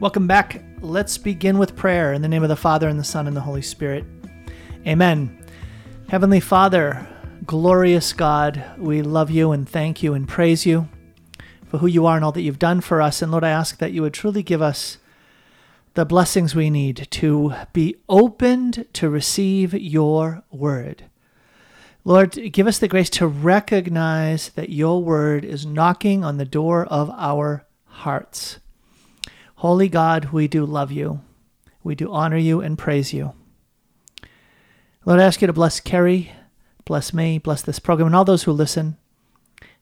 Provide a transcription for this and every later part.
Welcome back. Let's begin with prayer in the name of the Father, and the Son, and the Holy Spirit. Amen. Heavenly Father, glorious God, we love you and thank you and praise you for who you are and all that you've done for us. And Lord, I ask that you would truly give us the blessings we need to be opened to receive your word. Lord, give us the grace to recognize that your word is knocking on the door of our hearts. Holy God, we do love you. We do honor you and praise you. Lord, I ask you to bless Carrie, bless me, bless this program, and all those who listen,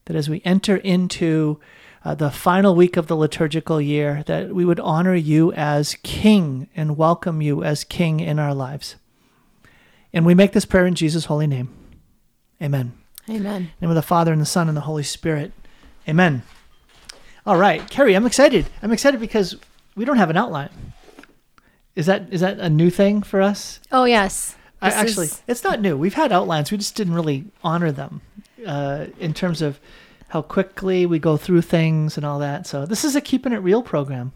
that as we enter into uh, the final week of the liturgical year, that we would honor you as King and welcome you as King in our lives. And we make this prayer in Jesus' holy name. Amen. Amen. In the name of the Father and the Son and the Holy Spirit. Amen. All right, Carrie, I'm excited. I'm excited because we don't have an outline. Is that is that a new thing for us? Oh yes. I, actually, is- it's not new. We've had outlines. We just didn't really honor them uh, in terms of how quickly we go through things and all that. So this is a keeping it real program.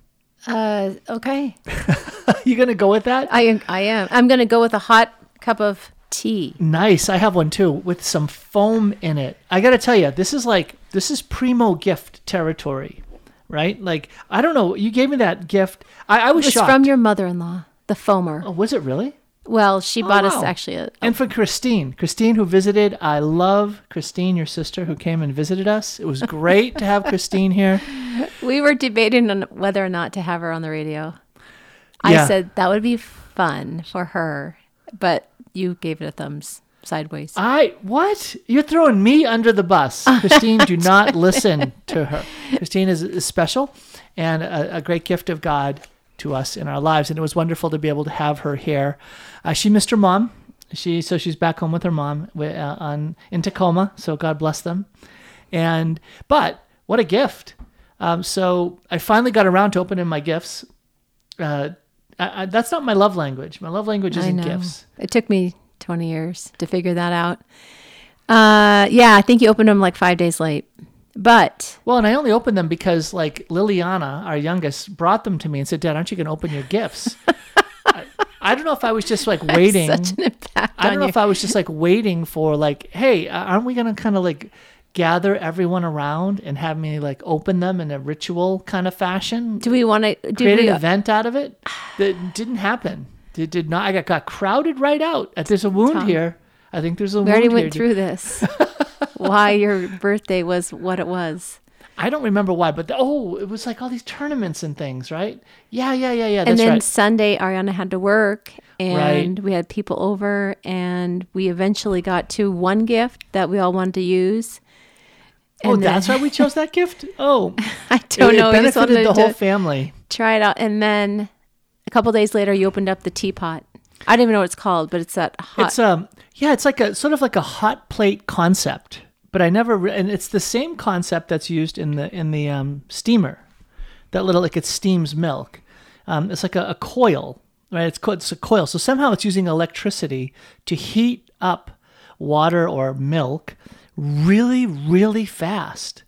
Uh, okay. you gonna go with that? I am. I am. I'm gonna go with a hot cup of tea. Nice. I have one too with some foam in it. I got to tell you, this is like this is primo gift territory, right? Like I don't know. You gave me that gift. I, I It was was shocked. from your mother-in-law, the foamer. oh, was it really? Well, she oh, bought us wow. actually a. And for Christine, Christine who visited, I love Christine, your sister, who came and visited us. It was great to have Christine here. We were debating on whether or not to have her on the radio. I said that would be fun for her, but you gave it a thumbs sideways. I what? You're throwing me under the bus, Christine. do not listen to her. Christine is, is special and a, a great gift of God to us in our lives, and it was wonderful to be able to have her here. Uh, she missed her mom. She so she's back home with her mom uh, on in Tacoma. So God bless them. And but what a gift! Um, so I finally got around to opening my gifts. Uh, I, I, that's not my love language. My love language isn't gifts. It took me 20 years to figure that out. Uh, yeah, I think you opened them like five days late, but Well, and I only opened them because like Liliana, our youngest, brought them to me and said, "Dad, aren't you going to open your gifts?" I, I don't know if I was just like waiting. such an impact I don't on know you. if I was just like waiting for like, "Hey, uh, aren't we going to kind of like gather everyone around and have me like open them in a ritual kind of fashion? do we want to Create we, an event out of it?" That didn't happen. It did not. I got, got crowded right out. Uh, There's a wound Tom. here. I think there's a we wound already here. went through this. Why your birthday was what it was. I don't remember why, but the, oh, it was like all these tournaments and things, right? Yeah, yeah, yeah, yeah. and then right. Sunday, Ariana had to work, and Right. we had people over, and we eventually got to one gift that we all wanted to use. Oh, then- that's why we chose that gift. Oh, I don't it, know. It we benefited the whole family. try it out, and then a couple days later, you opened up the teapot. I don't even know what it's called, but it's that hot. It's um, yeah, it's like a sort of like a hot plate concept, but I never, re- and it's the same concept that's used in the in the um, steamer, that little like it steams milk. Um, it's like a, a coil, right? It's co- it's a coil. So somehow it's using electricity to heat up water or milk really, really fast.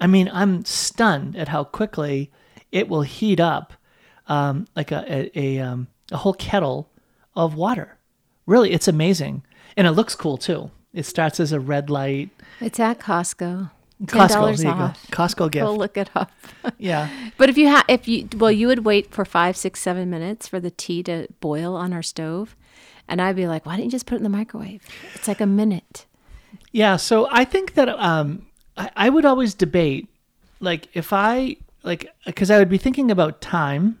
I mean, I'm stunned at how quickly it will heat up, um, like a a, a, um, a whole kettle of water. Really, it's amazing, and it looks cool too. It starts as a red light. it's at Costco. Costco, $10 there you go. off. Costco gift. Go look it up. yeah, But if you have, if you, well, you would wait for five, six, seven minutes for the tea to boil on our stove. And I'd be like, why didn't you just put it in the microwave? It's like a minute. yeah. So I think that um, I, I would always debate, like if I like, because I would be thinking about time,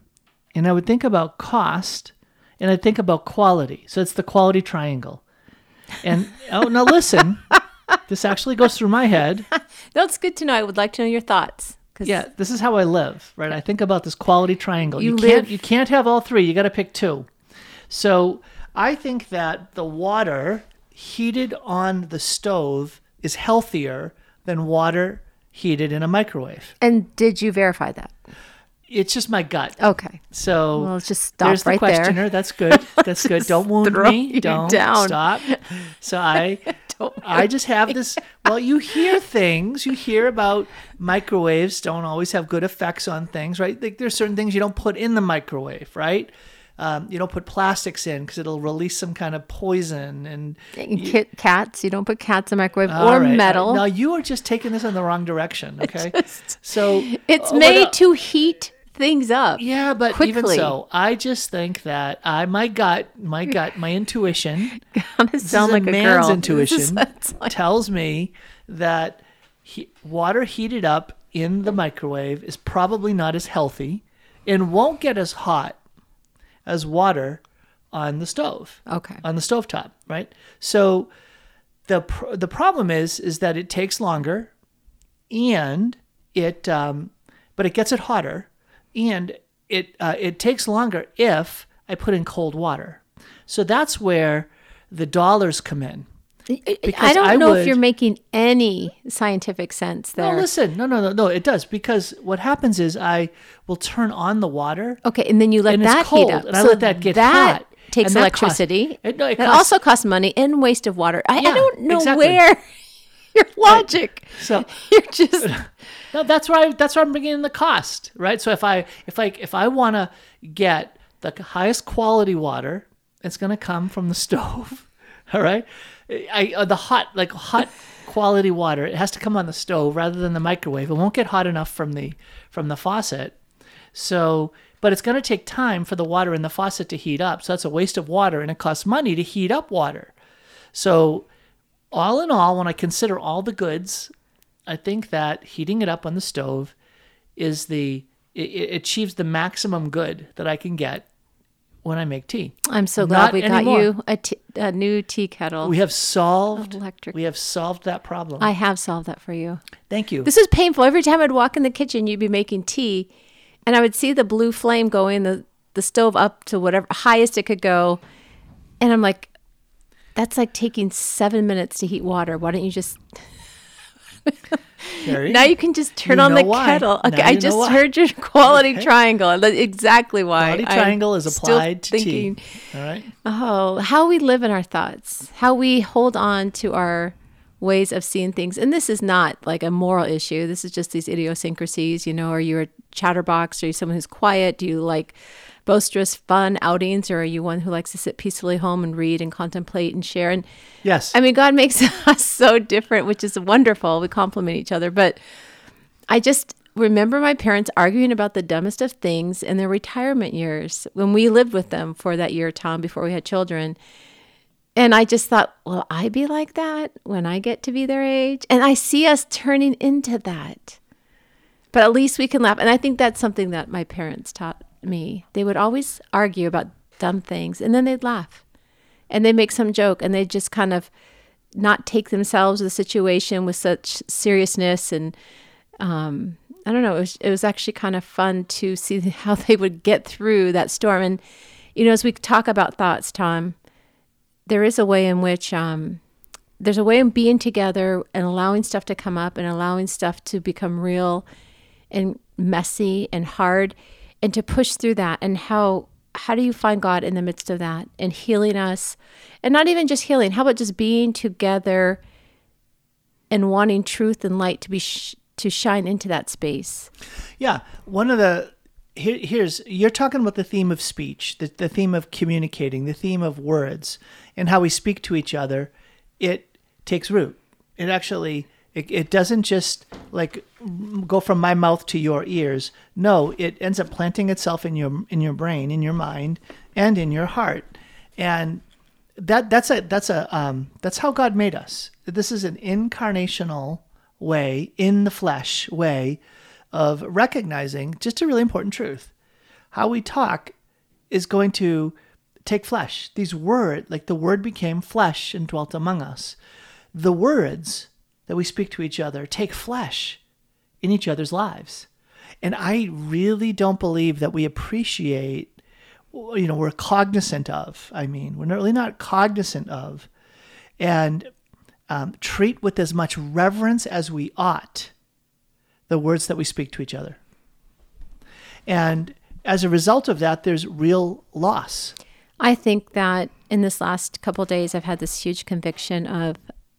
and I would think about cost, and I'd think about quality. So it's the quality triangle. And oh, now listen, this actually goes through my head. That's good to know. I would like to know your thoughts. Yeah, this is how I live, right? I think about this quality triangle. You, You can't you can't have all three. You got to pick two. So, I think that the water heated on the stove is healthier than water heated in a microwave. And did you verify that? It's just my gut. Okay. So Well, let's just stop there's the right there. questioner. That's good. That's good. Don't wound me. Don't down. stop. So I, Don't I just have this. Well, you hear things. You hear about microwaves don't always have good effects on things, right? Like there's certain things you don't put in the microwave, right? Um, you don't put plastics in because it'll release some kind of poison and. And kit, cats, you don't put cats in the microwave or right, metal. right. Now you are just taking this in the wrong direction. Okay, so it's oh, made uh, to heat things up. Yeah, but even so, I just think that I my gut, my gut, my intuition Gonna this sound is like a man's girl. Intuition like... tells me that he, water heated up in the microwave is probably not as healthy and won't get as hot as water on the stove okay. on the stovetop, right? So the pr- the problem is is that it takes longer, and it um, but it gets it hotter, and it uh, it takes longer if I put in cold water. So that's where the dollars come in. I don't I know would- if you're making any scientific sense No, there. listen, no, no, no, no. It does because what happens is I will turn on the water. okay, and then you let that cold, heat up. and I let that get that hot, takes and that costs- electricity. it- no, it costs- also costs money and waste of water. I, I don't know exactly. where your logic. So You're just No, that's where I, that's where I'm bringing in the cost, right? So if I if I if I want to get the highest quality water, it's going to come from the stove, all right? I uh, the hot like hot quality water, it has to come on the stove rather than the microwave. It won't get hot enough from the from the faucet. So, but it's going to take time for the water in the faucet to heat up. So that's a waste of water and it costs money to heat up water. So, all in all, when I consider all the goods, I think that heating it up on the stove is the it, it achieves the maximum good that I can get when I make tea. I'm so glad Not we got anymore. you a, t- a new tea kettle. We have solved Electric. we have solved that problem. I have solved that for you. Thank you. This was painful. Every time I'd walk in the kitchen, you'd be making tea, and I would see the blue flame going, the the stove up to whatever highest it could go, and I'm like, that's like taking seven minutes to heat water. Why don't you just Carrie. now you can just turn You on the why. kettle? Okay, I just heard your quality Okay. triangle. That's exactly why. Quality I'm triangle is applied to thinking, tea. All right. Oh, how we live in our thoughts, how we hold on to our ways of seeing things. And this is not like a moral issue. This is just these idiosyncrasies. You know, are you a chatterbox? Are you someone who's quiet? Do you like boisterous, fun outings? Or are you one who likes to sit peacefully home and read and contemplate and share? And Yes. I mean, God makes us so different, which is wonderful. We complement each other. But I just remember my parents arguing about the dumbest of things in their retirement years when we lived with them for that year, Tom, before we had children. And I just thought, will I be like that when I get to be their age? And I see us turning into that. But at least we can laugh. And I think that's something that my parents taught me. They would always argue about dumb things and then they'd laugh and they'd make some joke and they'd just kind of not take themselves the situation with such seriousness and um, I don't know. It was it was actually kind of fun to see how they would get through that storm. And you know, as we talk about thoughts, Tom, there is a way in which um, there's a way in being together and allowing stuff to come up and allowing stuff to become real and messy and hard, and to push through that. And how how do you find God in the midst of that and healing us, and not even just healing? How about just being together and wanting truth and light to be sh- to shine into that space? Yeah, one of the here, here's you're talking about the theme of speech, the, the theme of communicating, the theme of words, and how we speak to each other. It takes root. It actually it, it doesn't just like go from my mouth to your ears. No, it ends up planting itself in your in your brain, in your mind, and in your heart. And that that's a that's a um, that's how God made us. This is an incarnational way, in the flesh way, of recognizing just a really important truth. How we talk is going to take flesh. These word, like the word became flesh and dwelt among us. The words that we speak to each other take flesh in each other's lives. And I really don't believe that we appreciate, you know, we're cognizant of, I mean, we're really not cognizant of, and um, treat with as much reverence as we ought the words that we speak to each other. And as a result of that, there's real loss. I think that in this last couple days, I've had this huge conviction of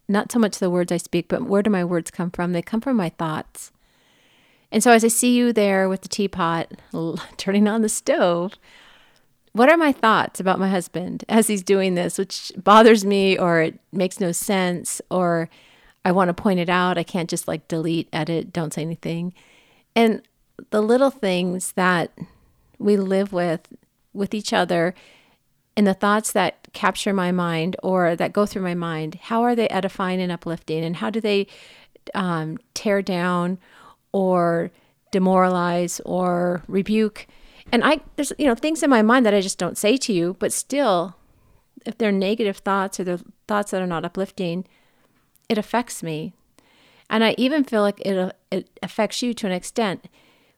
not so much the words I speak, but where do my words come from? They come from my thoughts. And so as I see you there with the teapot turning on the stove, what are my thoughts about my husband as he's doing this, which bothers me or it makes no sense or I want to point it out. I can't just like delete, edit, don't say anything. And the little things that we live with with each other and the thoughts that capture my mind or that go through my mind, how are they edifying and uplifting? And how do they um, tear down or demoralize or rebuke? And I, there's, you know, things in my mind that I just don't say to you, but still, if they're negative thoughts or they're thoughts that are not uplifting, it affects me. And I even feel like it, it affects you to an extent.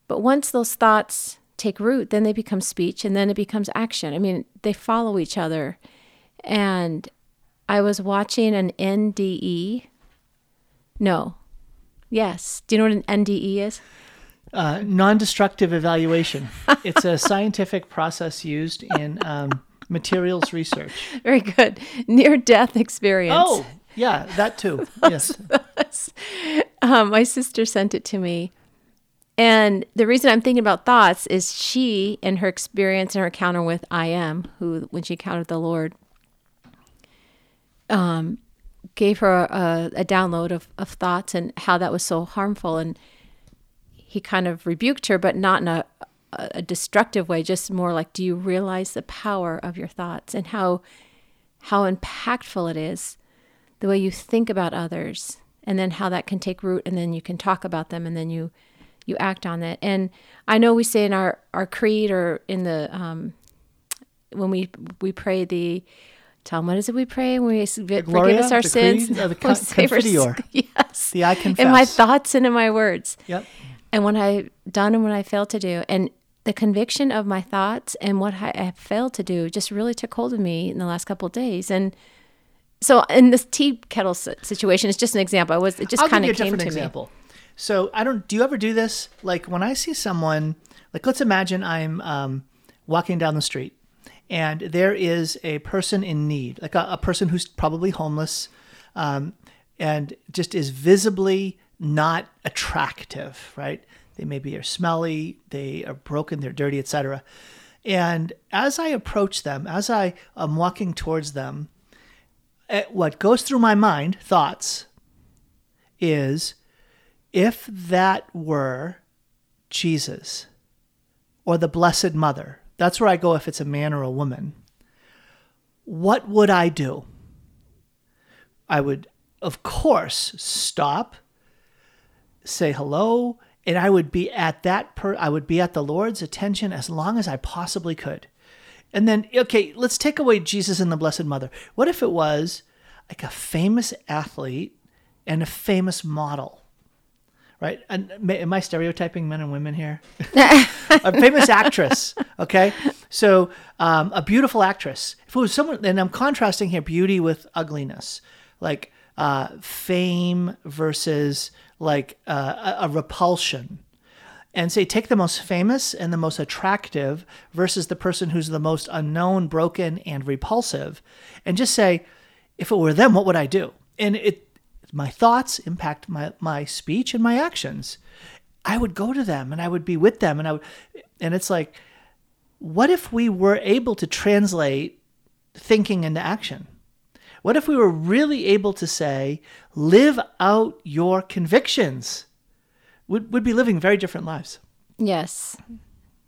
But once those thoughts take root, then they become speech and then it becomes action. I mean, they follow each other. And I was watching an NDE. No. Yes. Do you know what an NDE is? Uh, non destructive evaluation. it's a scientific process used in um, materials research. Very good. Near death experience. Oh, yeah, that too. Yes. um, my sister sent it to me. And the reason I'm thinking about thoughts is she, in her experience and her encounter with I am, who, when she encountered the Lord, um, gave her a, a download of, of thoughts and how that was so harmful. And he kind of rebuked her, but not in a, a destructive way, just more like, do you realize the power of your thoughts and how how impactful it is, the way you think about others, and then how that can take root, and then you can talk about them, and then you you act on it. And I know we say in our our creed or in the um, when we we pray the Tell them what is it we pray when we forgive Gloria, us our sins? creed, uh, the con- confiteor. yes. The I confess. In my thoughts and in my words. Yep. And what I've done and what I failed to do. And the conviction of my thoughts and what I have failed to do just really took hold of me in the last couple of days. And so in this tea kettle situation, it's just an example. I was it just kind of came to example. me. So I don't. Do you ever do this? Like when I see someone, like let's imagine I'm um, walking down the street and there is a person in need, like a, a person who's probably homeless, um, and just is visibly not attractive, right? They maybe are smelly, they are broken, they're dirty, etc. And as I approach them, as I am walking towards them, eh, what goes through my mind, thoughts, is if that were Jesus or the Blessed Mother that's where I go if it's a man or a woman. What would I do? I would, of course, stop, say hello, and I would be at that per I would be at the Lord's attention as long as I possibly could. And then, okay, let's take away Jesus and the Blessed Mother. What if it was like a famous athlete and a famous model? Right? And am I stereotyping men and women here? a famous actress, okay? So um, a beautiful actress. If it was someone, and I'm contrasting here beauty with ugliness, like uh, fame versus like uh, a, a repulsion. And say, take the most famous and the most attractive versus the person who's the most unknown, broken, and repulsive, and just say, if it were them, what would I do? And it my thoughts impact my, my speech and my actions. I would go to them and I would be with them and I would, and it's like, what if we were able to translate thinking into action? What if we were really able to say, live out your convictions? Would would be living very different lives. Yes.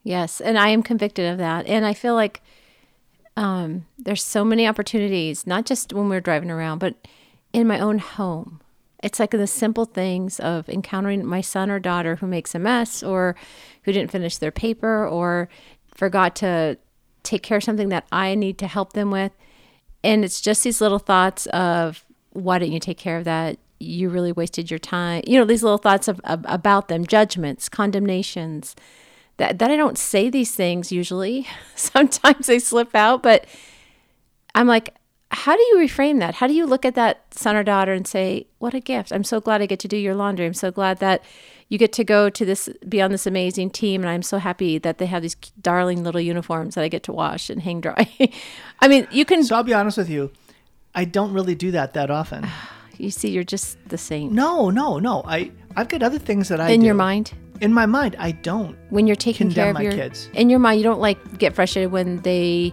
Yes. And I am convicted of that. And I feel like um, there's so many opportunities, not just when we're driving around, but in my own home. It's like the simple things of encountering my son or daughter who makes a mess or who didn't finish their paper or forgot to take care of something that I need to help them with. And it's just these little thoughts of, why didn't you take care of that? You really wasted your time. You know, these little thoughts of, of about them, judgments, condemnations. That, that I don't say these things usually. Sometimes they slip out, but I'm like, how do you reframe that? How do you look at that son or daughter and say, "What a gift! I'm so glad I get to do your laundry. I'm so glad that you get to go to this be on this amazing team and i'm so happy that they have these darling little uniforms that i get to wash and hang dry i mean you can So I'll be honest with you. I don't really do that that often. you see you're just the same No, no, no. I I've got other things that I in do. your mind In my mind, I don't. when you're taking care of my your kids. in your mind you don't like get frustrated when they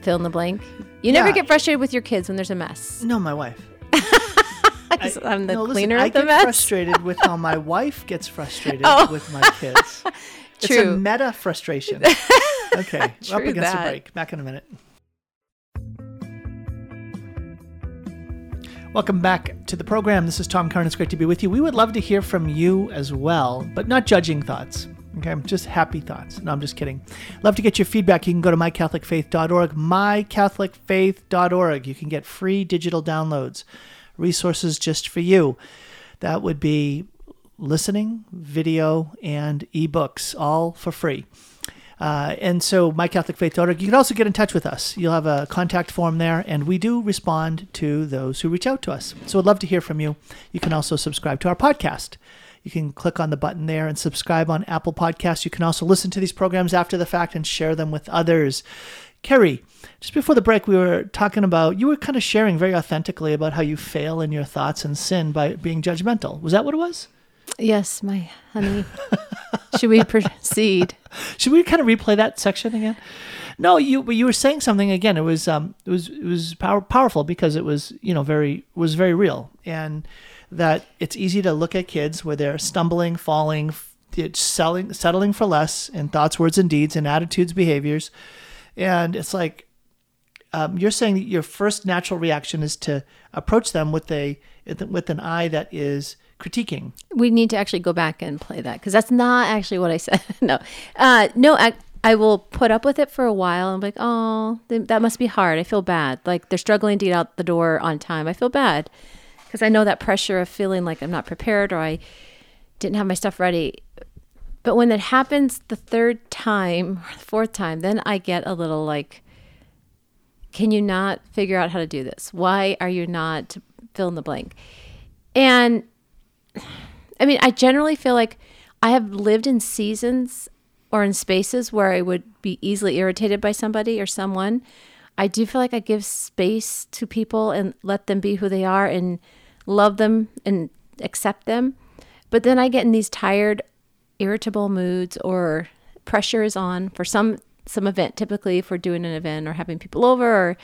fill in the blank you never Yeah. get frustrated with your kids when there's a mess No, my wife. i'm the no, listen, cleaner I of the get mess frustrated with how my wife gets frustrated Oh. with my kids. True. It's a True. meta frustration. Okay, we're up against that. a break. Back in a minute. Welcome back to the program. This is Tom Karn. It's great to be with you. We would love to hear from you as well, but not judging thoughts. Okay, I'm just happy thoughts. No, I'm just kidding. Love to get your feedback. You can go to mycatholicfaith.org, mycatholicfaith.org. You can get free digital downloads, resources just for you. That would be listening, video, and ebooks, all for free. Uh, and so, mycatholicfaith.org. You can also get in touch with us. You'll have a contact form there, and we do respond to those who reach out to us. So, I'd love to hear from you. You can also subscribe to our podcast. You can click on the button there and subscribe on Apple Podcasts. You can also listen to these programs after the fact and share them with others. Carrie, just before the break, we were talking about, you were kind of sharing very authentically about how you fail in your thoughts and sin by being judgmental. Was that what it was? yes my honey should we proceed Should we kind of replay that section again? No, you but you were saying something again. It was um it was it was power, powerful because it was you know very was very real and that it's easy to look at kids where they're stumbling, falling, selling settling for less in thoughts, words, and deeds, and attitudes, behaviors, and it's like um, you're saying that your first natural reaction is to approach them with a with an eye that is critiquing. We need to actually go back and play that because that's not actually what I said. no, uh, no, I, I will put up with it for a while. I'm like, oh, that must be hard. I feel bad. Like they're struggling to get out the door on time. I feel bad because I know that pressure of feeling like I'm not prepared or I didn't have my stuff ready. But when that happens the third time or the fourth time, then I get a little like, can you not figure out how to do this? Why are you not fill in the blank? And I mean, I generally feel like I have lived in seasons or in spaces where I would be easily irritated by somebody or someone. I do feel like I give space to people and let them be who they are and love them and accept them. But then I get in these tired, irritable moods or pressure is on for some some event, typically if we're doing an event or having people over or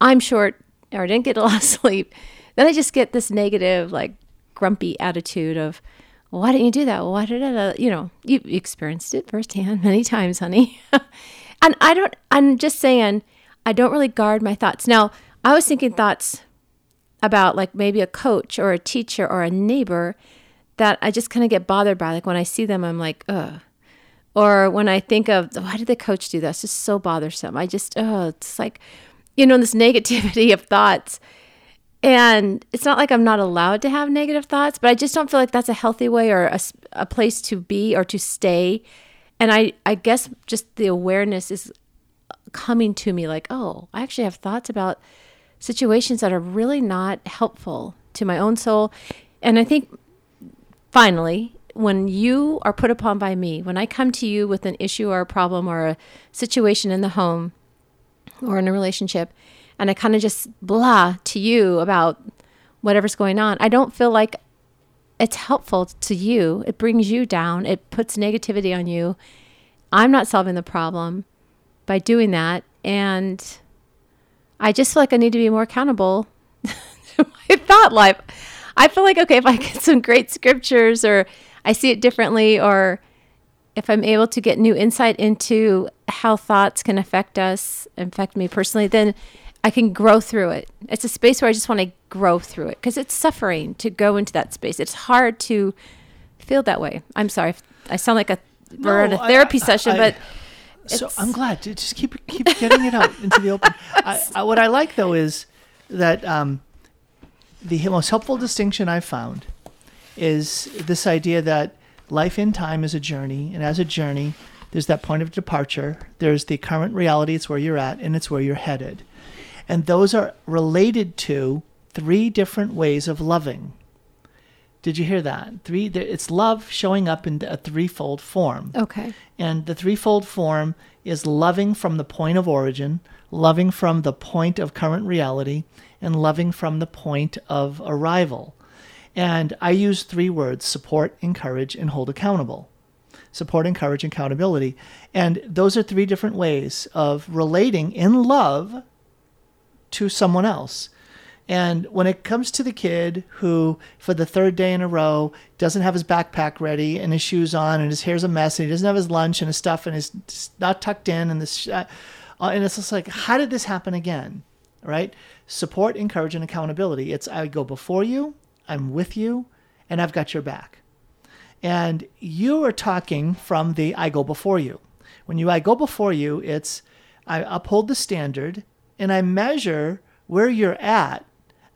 I'm short or I didn't get a lot of sleep. Then I just get this negative, like grumpy attitude of, why didn't you do that? Why did I, uh, you know, you experienced it firsthand many times, honey. and I don't, I'm just saying, I don't really guard my thoughts. Now, I was thinking thoughts about like maybe a coach or a teacher or a neighbor that I just kind of get bothered by. Like when I see them, I'm like, ugh. Or when I think of oh, why did the coach do that? It's just so bothersome. I just, oh, it's like, you know, this negativity of thoughts. And it's not like I'm not allowed to have negative thoughts, but I just don't feel like that's a healthy way or a, a place to be or to stay. And I, I guess just the awareness is coming to me like, oh, I actually have thoughts about situations that are really not helpful to my own soul. And I think finally, when you are put upon by me, when I come to you with an issue or a problem or a situation in the home or in a relationship, and I kind of just blah to you about whatever's going on, I don't feel like it's helpful to you. It brings you down, it puts negativity on you. I'm not solving the problem by doing that. And I just feel like I need to be more accountable to my thought life. I feel like, okay, if I get some great scriptures or I see it differently, or if I'm able to get new insight into how thoughts can affect us, affect me personally, then I can grow through it. It's a space where I just want to grow through it because it's suffering to go into that space. It's hard to feel that way. I'm sorry. if I sound like a we're No, a I- therapy I- session, I- but So I'm glad. to Just keep keep getting it out into the open. I, I, what I like though is that um, the most helpful distinction I've found is this idea that life in time is a journey, and as a journey, there's that point of departure. There's the current reality. It's where you're at, and it's where you're headed, and those are related to three different ways of loving. Did you hear that? Three. there- It's love showing up in a threefold form. Okay. And the threefold form is loving from the point of origin, loving from the point of current reality, and loving from the point of arrival. And I use three words support, encourage, and hold accountable. Support, encourage, and accountability. And those are three different ways of relating in love to someone else. And when it comes to the kid who, for the third day in a row, doesn't have his backpack ready and his shoes on and his hair's a mess and he doesn't have his lunch and his stuff and is not tucked in and this, uh, and it's just like, how did this happen again? Right? Support, encourage, and accountability. It's I go before you, I'm with you, and I've got your back. And you are talking from the I go before you. When you I go before you, it's I uphold the standard and I measure where you're at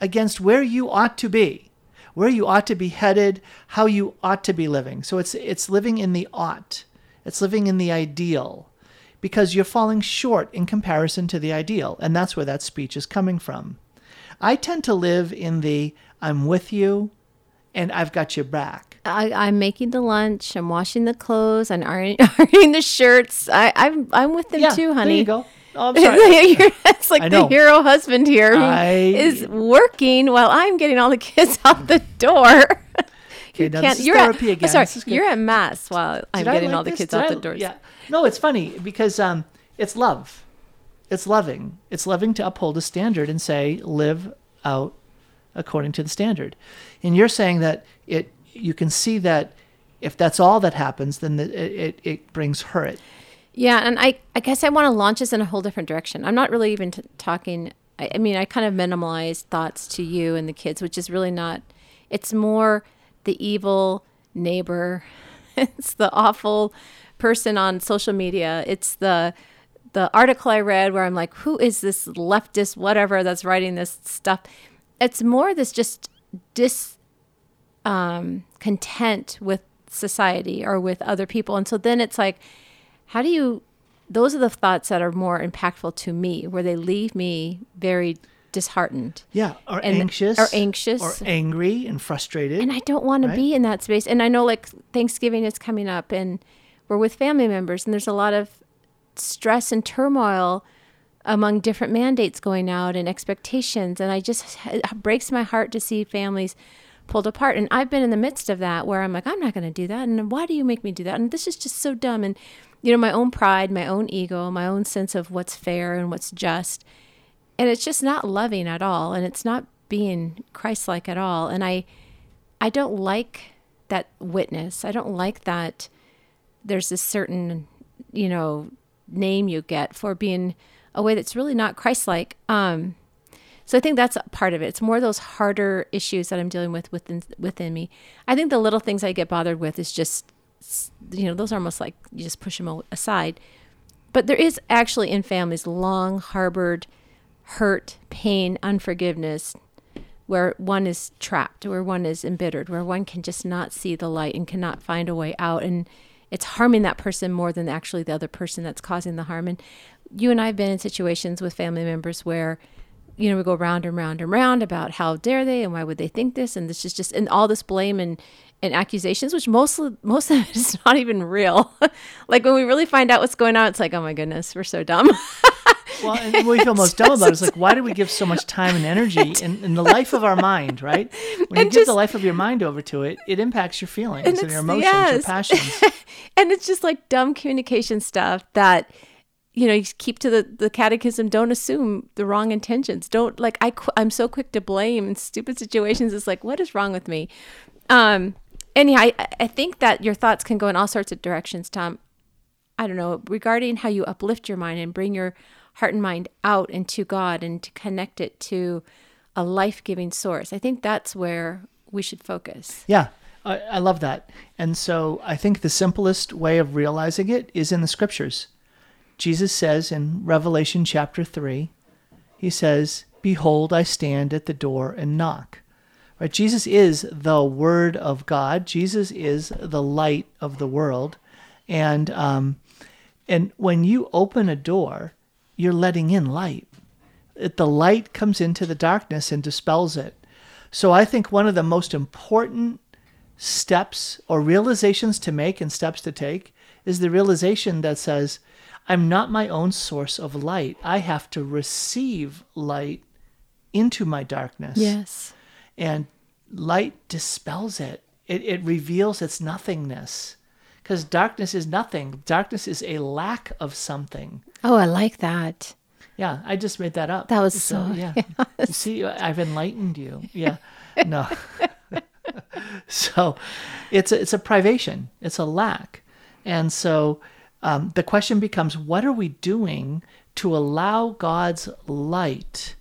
against where you ought to be, where you ought to be headed, how you ought to be living. So it's it's living in the ought. It's living in the ideal because you're falling short in comparison to the ideal, and that's where that speech is coming from. I tend to live in the I'm with you and I've got your back. I, I'm making the lunch. I'm washing the clothes. I'm ironing, ironing the shirts. I, I'm I'm with them yeah, too, honey. There you go. Oh, I'm sorry. You're- it's like the hero husband here who I- is working while I'm getting all the kids out the door. Okay, now Can't- you're therapy at, again. Sorry, you're at mass while I'm Did getting like all the this? kids Did out I- the doors. Yeah. No, it's funny because um, it's love. It's loving. It's loving to uphold a standard and say, live out according to the standard. And you're saying that it. You can see that if that's all that happens, then the, it it brings hurt. Yeah, and I, I guess I want to launch us in a whole different direction. I'm not really even t- talking. I, I mean, I kind of minimalize thoughts to you and the kids, which is really not. It's more the evil neighbor. it's the awful person on social media. It's the the article I read where I'm like, who is this leftist whatever that's writing this stuff? It's more this just dis um, content with society or with other people. And so then it's like, how do you, those are the thoughts that are more impactful to me, where they leave me very disheartened. Yeah, or And- anxious, or anxious. or angry and frustrated. And I don't want Right. to be in that space. And I know like Thanksgiving is coming up and we're with family members and there's a lot of stress and turmoil among different mandates going out and expectations. And I just, it breaks my heart to see families pulled apart. And I've been in the midst of that where I'm like, I'm not going to do that. And why do you make me do that? And this is just so dumb. And, you know, my own pride, my own ego, my own sense of what's fair and what's just. And it's just not loving at all and it's not being christ-like at all. And i i don't like that witness. I don't like that there's this certain you know name you get for being a way that's really not christ-like. Um so i think that's a part of it. It's more those harder issues that i'm dealing with within within me. I think the little things i get bothered with is just you know those are almost like you just push them aside but there is actually in families long harbored hurt, pain, unforgiveness, where one is trapped, where one is embittered, where one can just not see the light and cannot find a way out. And it's harming that person more than actually the other person that's causing the harm. And you and I have been in situations with family members where, you know, we go round and round and round about how dare they and why would they think this and this is just and all this blame and and accusations, which most of, most of it is not even real. like when we really find out what's going on, it's like, oh my goodness, we're so dumb. Well, and what we feel most dumb about is like, why do we give so much time and energy in, in the life of our mind, right? When you And give the life of your mind over to it, it impacts your feelings and, it's- your emotions, your yes. passions. and it's just like dumb communication stuff that you know you keep to the, the catechism don't assume the wrong intentions don't like I, qu- i'm so quick to blame in stupid situations it's like what is wrong with me um anyhow I, I think that your thoughts can go in all sorts of directions tom i don't know regarding how you uplift your mind and bring your heart and mind out into god and to connect it to a life-giving source i think that's where we should focus Yeah, I, I love that. And so I think the simplest way of realizing it is in the scriptures. Jesus says in Revelation chapter 3, he says, Behold, I stand at the door and knock. Right? Jesus is the Word of God. Jesus is the light of the world. And, um, and when you open a door, you're letting in light. It, the light comes into the darkness and dispels it. So I think one of the most important steps or realizations to make and steps to take is the realization that says, I'm not my own source of light. I have to receive light into my darkness. Yes. And light dispels it, it, it reveals its nothingness. Because darkness is nothing, darkness is a lack of something. Oh, I like that. Yeah, I just made that up. That was so- yeah. See, I've enlightened you. Yeah, no. so, it's a, it's a privation. It's a lack, and so um, the question becomes: What are we doing to allow God's light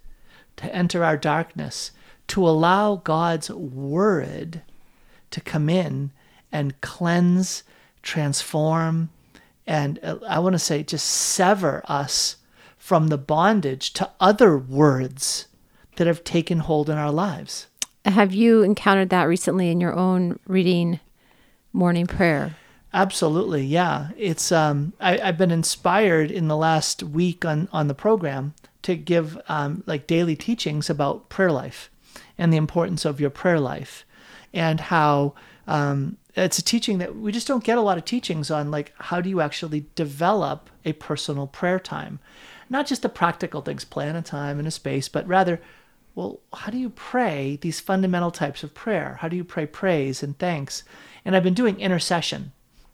to enter our darkness? To allow God's word to come in and cleanse, transform, and uh, I want to say just sever us from the bondage to other words that have taken hold in our lives. Have you encountered that recently in your own reading morning prayer? Absolutely, yeah. It's um, I, I've been inspired in the last week on on the program to give um, like daily teachings about prayer life and the importance of your prayer life and how um, it's a teaching that we just don't get a lot of teachings on like how do you actually develop a personal prayer time? Not just the practical things plan a time and a space but rather well how do you pray these fundamental types of prayer? How do you pray praise and thanks? And i've been doing intercession.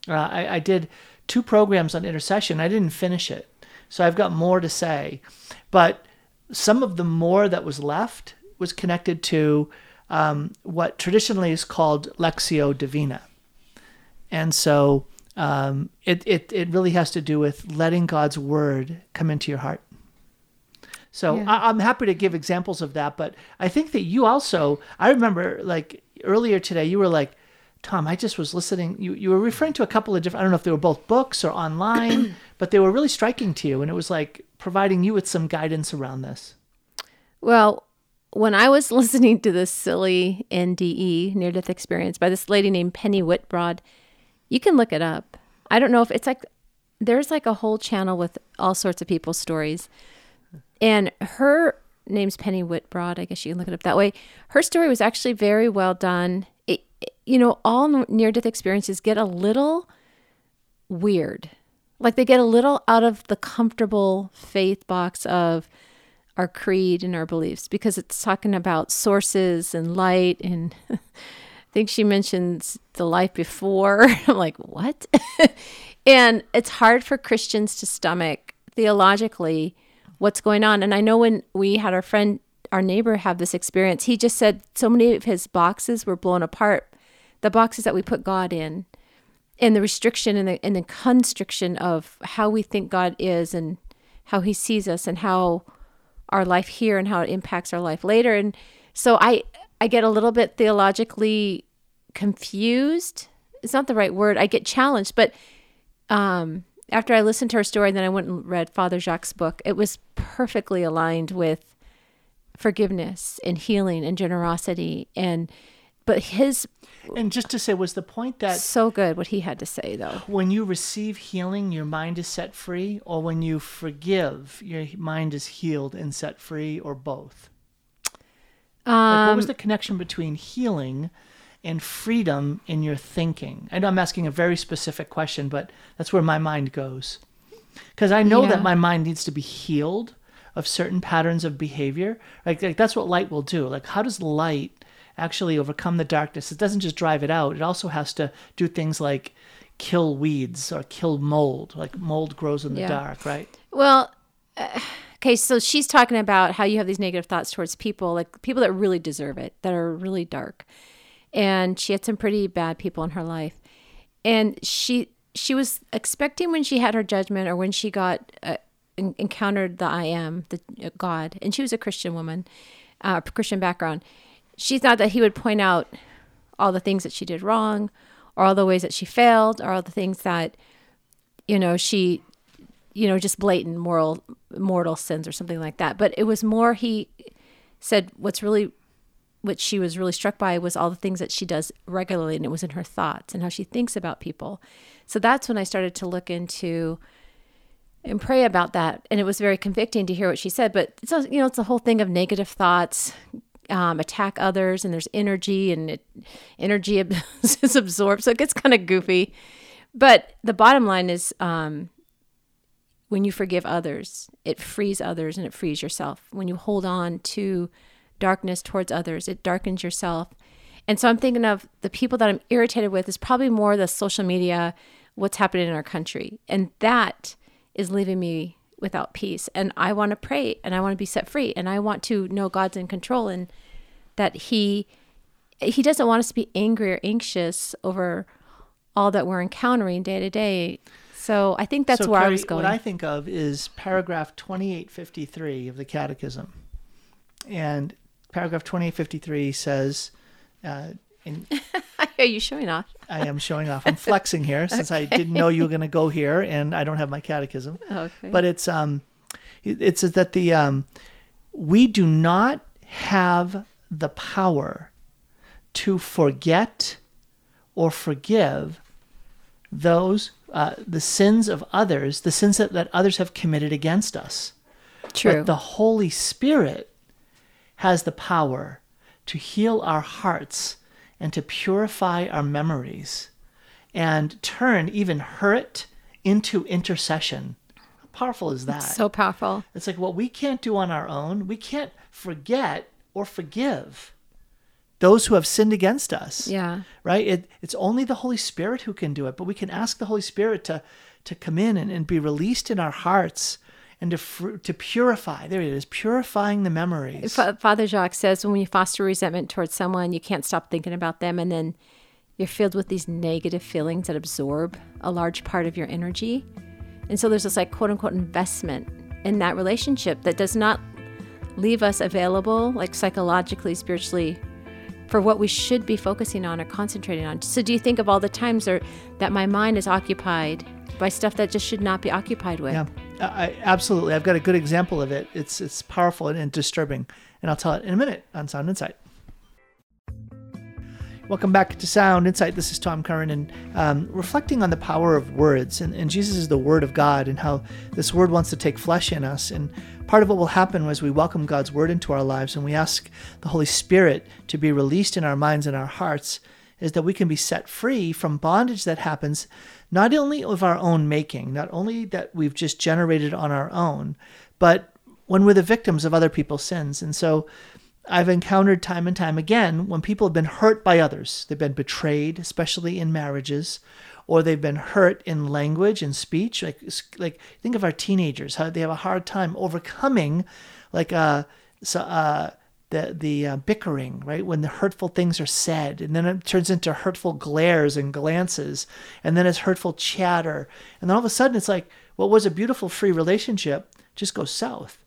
Uh, I, I did two programs on intercession. I didn't finish it. So i've got more to say. But some of the more that was left was connected to um, what traditionally is called Lectio Divina. And so um, it, it, it really has to do with letting God's word come into your heart. So Yeah. I, I'm happy to give examples of that, but I think that you also, I remember like earlier today, you were like, Tom, I just was listening. You, you were referring to a couple of different, I don't know if they were both books or online, but they were really striking to you. And it was like providing you with some guidance around this. Well, when I was listening to this silly NDE, near death experience, by this lady named Penny Whitbroad, you can look it up. I don't know if it's like there's like a whole channel with all sorts of people's stories. And her name's Penny Whitbroad. I guess you can look it up that way. Her story was actually very well done. It, it- you know, all near death experiences get a little weird. Like they get a little out of the comfortable faith box of our creed and our beliefs because it's talking about sources and light and I think she mentions the life before. I'm like, what? and it's hard for Christians to stomach theologically what's going on. And I know when we had our friend, our neighbor, have this experience, he just said so many of his boxes were blown apart. The boxes that we put God in, and the restriction and the and the constriction of how we think God is and how He sees us and how our life here and how it impacts our life later. And so I I get a little bit theologically confused. It's not the right word. I get challenged, but um, after I listened to her story, and then I went and read Father Jacques' book. It was perfectly aligned with forgiveness and healing and generosity and but his And just to say, was the point that so good what he had to say though. when you receive healing, your mind is set free, or when you forgive, your mind is healed and set free, or both? Like, what was um, the connection between healing and freedom in your thinking? I know I'm asking a very specific question, but that's where my mind goes. Because I know Yeah. that my mind needs to be healed of certain patterns of behavior. Like, like that's what light will do. Like, how does light actually overcome the darkness? It doesn't just drive it out. It also has to do things like kill weeds or kill mold. Like mold grows in the Yeah. dark, right? Well, uh, okay, so she's talking about how you have these negative thoughts towards people, like people that really deserve it, that are really dark. And she had some pretty bad people in her life. And she she was expecting when she had her judgment or when she got uh, en- encountered the I am, the uh, God, and she was a Christian woman, uh, Christian background. She thought that he would point out all the things that she did wrong, or all the ways that she failed, or all the things that you know she you know, just blatant moral mortal sins or something like that. But it was more he said what's really what she was really struck by was all the things that she does regularly and it was in her thoughts and how she thinks about people. So that's when I started to look into and pray about that and it was very convicting to hear what she said but it's also, you know it's the whole thing of negative thoughts um, attack others, and there's energy, and it, energy is absorbed, so it gets kind of goofy. But the bottom line is, um, when you forgive others, it frees others and it frees yourself. When you hold on to darkness towards others, it darkens yourself. And so I'm thinking of the people that I'm irritated with is probably more the social media, what's happening in our country. And that is leaving me without peace. And I want to pray and I want to be set free and I want to know God's in control and that he he doesn't want us to be angry or anxious over all that we're encountering day to day. So I think that's so where Carrie, I was going. What I think of is paragraph 2853 of the Catechism. And paragraph 2853 says, uh, in, Are you showing off? I am showing off. I'm flexing here since I didn't know you were going to go here, and I don't have my catechism. Okay. But it's um, it it says that the um, we do not have the power to forget or forgive those uh, the sins of others, the sins that, that others have committed against us. True. But the Holy Spirit has the power to heal our hearts and to purify our memories and turn even hurt into intercession. How powerful is that? so powerful. it's like what we can't do on our own. We can't forget or forgive those who have sinned against us Yeah. right? It, it's only the Holy Spirit who can do it, but we can ask the Holy Spirit to to come in and, and be released in our hearts and to fr- to purify. There it is, purifying the memories. Fa- Father Jacques says when you foster resentment towards someone, you can't stop thinking about them, and then you're filled with these negative feelings that absorb a large part of your energy. And so there's this like quote unquote investment in that relationship that does not leave us available, like psychologically, spiritually, for what we should be focusing on or concentrating on. So do you think of all the times there, that my mind is occupied by stuff that just should not be occupied with? yeah, I, absolutely. I've got a good example of it. It's it's powerful and, and disturbing, and I'll tell it in a minute on Sound Insight. Welcome back to Sound Insight. This is Tom Curran, and um, reflecting on the power of words. And, and Jesus is the Word of God, and how this Word wants to take flesh in us. And part of what will happen as we welcome God's Word into our lives and we ask the Holy Spirit to be released in our minds and our hearts is that we can be set free from bondage that happens not only of our own making, not only that we've just generated on our own, but when we're the victims of other people's sins. And so I've encountered time and time again when people have been hurt by others. They've been betrayed, especially in marriages, or they've been hurt in language and speech. Like, like think of our teenagers, how they have a hard time overcoming, like, uh, so, uh, the the uh, bickering, right? When the hurtful things are said, and then it turns into hurtful glares and glances, and then it's hurtful chatter, and then all of a sudden it's like what was a beautiful free relationship just goes south,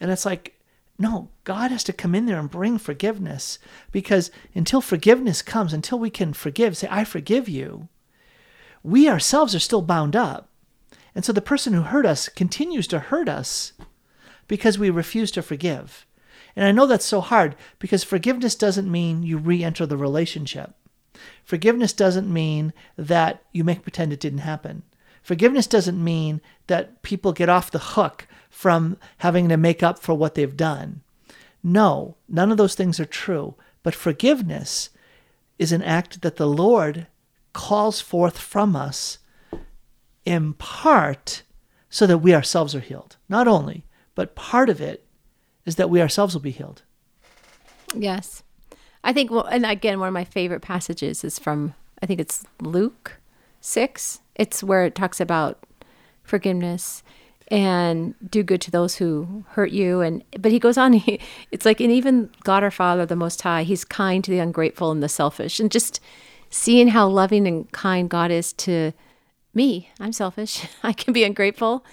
and it's like no, God has to come in there and bring forgiveness because until forgiveness comes, until we can forgive, say, I forgive you, we ourselves are still bound up. And so the person who hurt us continues to hurt us because we refuse to forgive. And I know that's so hard because forgiveness doesn't mean you re enter the relationship. Forgiveness doesn't mean that you make pretend it didn't happen. Forgiveness doesn't mean that people get off the hook from having to make up for what they've done. No, none of those things are true. But forgiveness is an act that the Lord calls forth from us in part so that we ourselves are healed. Not only, but part of it is that we ourselves will be healed. Yes. I think, well, and again, one of my favorite passages is from, I think it's Luke 6. It's where it talks about forgiveness and do good to those who hurt you. And, but he goes on, he, it's like, and even God our Father, the Most High, he's kind to the ungrateful and the selfish. And just seeing how loving and kind God is to me, I'm selfish. I can be ungrateful.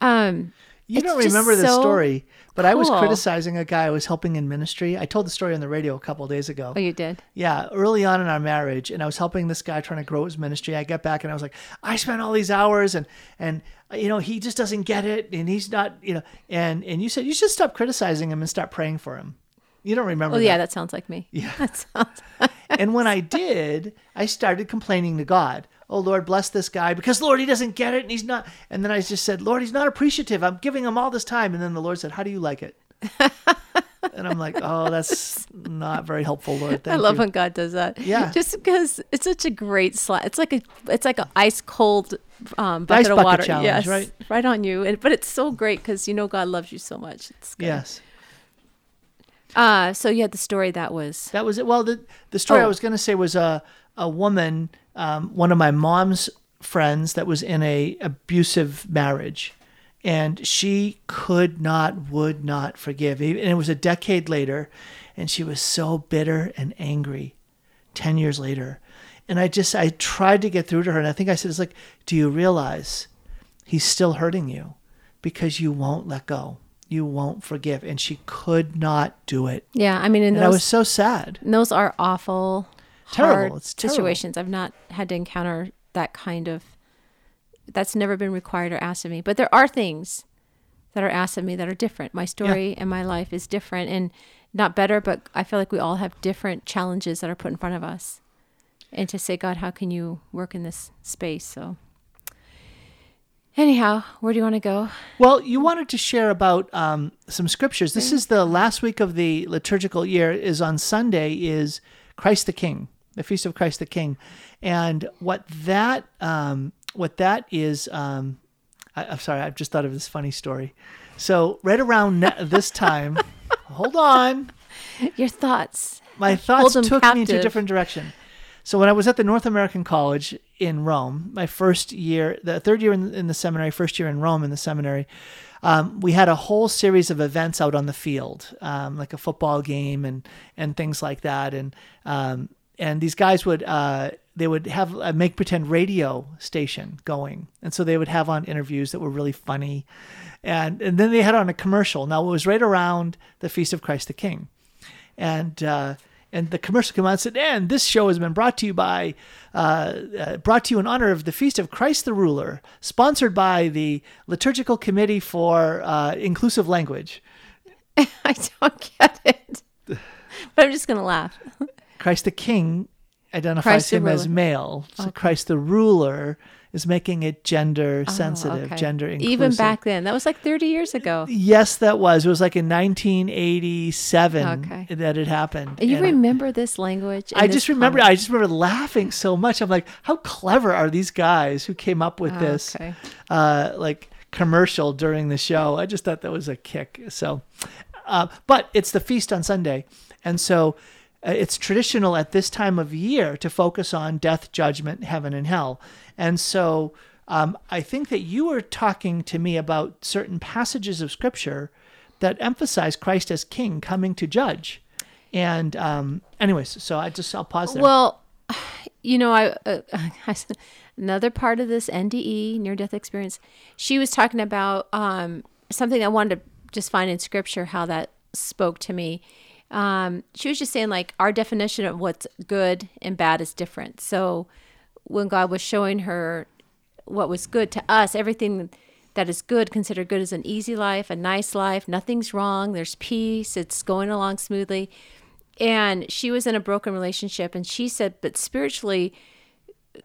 Um, You It's don't remember this so story, but I was criticizing a guy I was helping in ministry. I told the story on the radio a couple days ago. oh, you did? Yeah, early on in our marriage, and I was helping this guy trying to grow his ministry. I get back and I was like, I spent all these hours, and and you know he just doesn't get it, and he's not, you know, and and you said you should stop criticizing him and start praying for him. You don't remember? Oh, that. yeah, that sounds like me. Yeah. That sounds. and when I did, I started complaining to God. Oh Lord, bless this guy because Lord, he doesn't get it and he's not. And then I just said, Lord, he's not appreciative. I'm giving him all this time. And then the Lord said, How do you like it? and I'm like, oh, that's not very helpful, Lord. Thank I love you. when God does that. Yeah. Just because it's such a great slap. It's like a it's like an ice cold um, The ice bucket of bucket water. challenge, yes, right? right on you. And, but it's so great because you know God loves you so much. It's good. Yes. Uh, so you had the story that was That was it. Well, the the story I Oh. was going to say was a a woman, um, one of my mom's friends, that was in a abusive marriage, and she could not, would not forgive. And it was a decade later, and she was so bitter and angry. Ten years later, and I just I tried to get through to her, and I think I said, "It's like, do you realize he's still hurting you because you won't let go." You won't forgive, and she could not do it. yeah. I mean, in And I was so sad. And those are awful, Terrible. hard It's terrible. situations. I've not had to encounter that kind of. That's never been required or asked of me. But there are things that are asked of me that are different. My story and my life is different and not better, but I feel like we all have different challenges that are put in front of us. And to say, God, how can you work in this space? So, anyhow, where do you want to go? Well, you wanted to share about um, some scriptures. This is the last week of the liturgical year. Is on Sunday is Christ the King, the feast of Christ the King, and what that um, what that is. Um, I, I'm sorry, I've just thought of this funny story. So right around this time, hold on, Your thoughts. my thoughts took me into a different direction. So when I was at the North American College in Rome, my first year, the third year in, in the seminary, first year in Rome in the seminary, um, we had a whole series of events out on the field, um, like a football game and and things like that. And um, and these guys would uh, they would have a make pretend radio station going, and so they would have on interviews that were really funny, and and then they had on a commercial. Now it was right around the feast of Christ the King and uh, and the commercial came out and said, "And this show has been brought to you by, uh, uh, brought to you in honor of the feast of Christ the Ruler, sponsored by the Liturgical Committee for uh, Inclusive Language. I don't get it. But I'm just to laugh. Christ the King identifies Christ him as male. So Christ the Ruler is making it gender sensitive, Oh, okay. gender inclusive. Even back then, that was like 30 years ago. Yes, that was. It was like in 1987 Okay. that it happened. And you And I- remember this language? I this just remember. comment? I just remember laughing so much. I'm like, how clever are these guys who came up with Oh, this, okay. uh, like commercial during the show? I just thought that was a kick. So, uh, but it's the feast on Sunday, and so it's traditional at this time of year to focus on death, judgment, heaven, and hell. And so, um, I think that you were talking to me about certain passages of Scripture that emphasize Christ as King coming to judge. And um, anyways, so I just I'll pause there. Well, you know, I, uh, another part of this NDE near death experience. She was talking about um, something I wanted to just find in scripture how that spoke to me. Um, she was just saying like our definition of what's good and bad is different. So when God was showing her what was good to us, everything that is good, considered good, is an easy life, a nice life. Nothing's wrong. There's peace. It's going along smoothly. And she was in a broken relationship, and she said, but spiritually,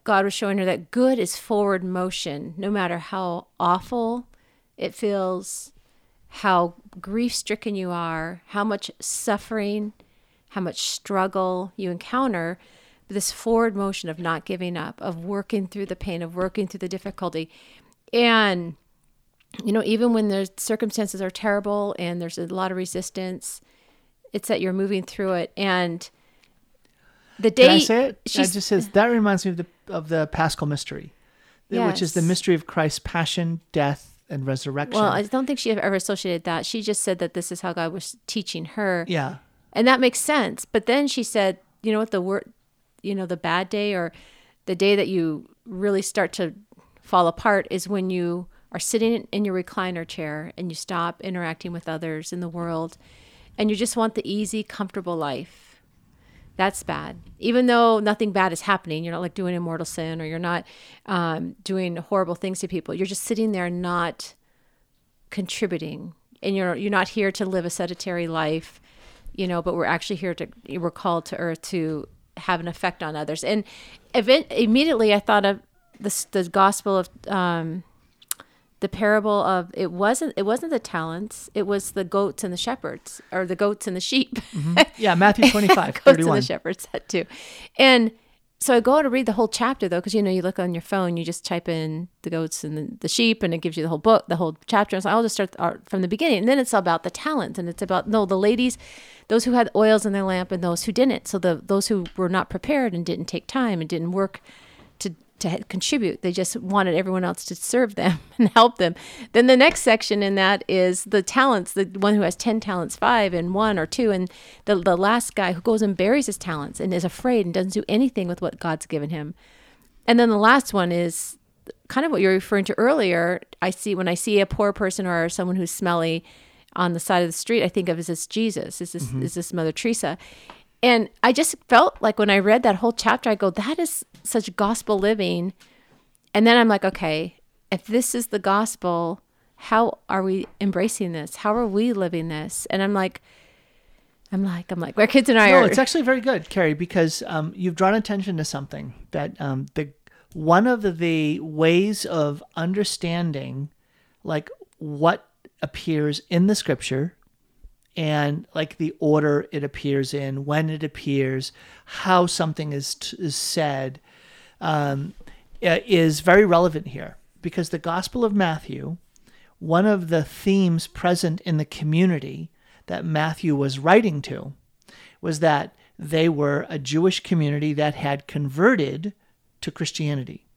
God was showing her that good is forward motion, no matter how awful it feels, how grief stricken you are, how much suffering, how much struggle you encounter. This forward motion of not giving up, of working through the pain, of working through the difficulty. And, you know, even when the circumstances are terrible and there's a lot of resistance, it's that you're moving through it. And the day Can I say it? I just says that reminds me of the of the Paschal mystery, which is the mystery of Christ's passion, death, and resurrection. Well, I don't think she ever associated that. She just said that this is how God was teaching her. yeah, And that makes sense. But then she said, you know what, the word, you know, the bad day or the day that you really start to fall apart is when you are sitting in your recliner chair and you stop interacting with others in the world and you just want the easy, comfortable life. That's bad. Even though nothing bad is happening, you're not like doing immortal sin or you're not um, doing horrible things to people. You're just sitting there not contributing and you're you're not here to live a sedentary life you know but we're actually here to we're called to earth to have an effect on others and event, immediately i thought of this the gospel of um the parable of it wasn't it wasn't the talents it was the goats and the shepherds or the goats and the sheep mm-hmm. yeah matthew 25 goats 31. and the shepherds that too and so I go to read the whole chapter though, because you know you look on your phone, you just type in the goats and the, the sheep, and it gives you the whole book, the whole chapter. So I'll just start from the beginning, and then it's about the talents and it's about no the ladies, those who had oils in their lamp, and those who didn't. So the those who were not prepared and didn't take time and didn't work to contribute. They just wanted everyone else to serve them and help them. Then the next section in that is the talents, the one who has 10 talents, five and one or two. And the, the last guy who goes and buries his talents and is afraid and doesn't do anything with what God's given him. And then the last one is kind of what you're referring to earlier. I see when I see a poor person or someone who's smelly on the side of the street, I think of is this Jesus? Is this, mm-hmm. is this Mother Teresa? And I just felt like when I read that whole chapter, I go, that is such gospel living. And then I'm like, okay, if this is the gospel, how are we embracing this? How are we living this? And I'm like, I'm like, I'm like, our kids and I no, are. it's actually very good, Carrie, because um, you've drawn attention to something that um, the one of the, the ways of understanding, like what appears in the scripture and like the order it appears in, when it appears, how something is, t- is said, um, uh, is very relevant here because the Gospel of Matthew, one of the themes present in the community that Matthew was writing to, was that they were a Jewish community that had converted to Christianity.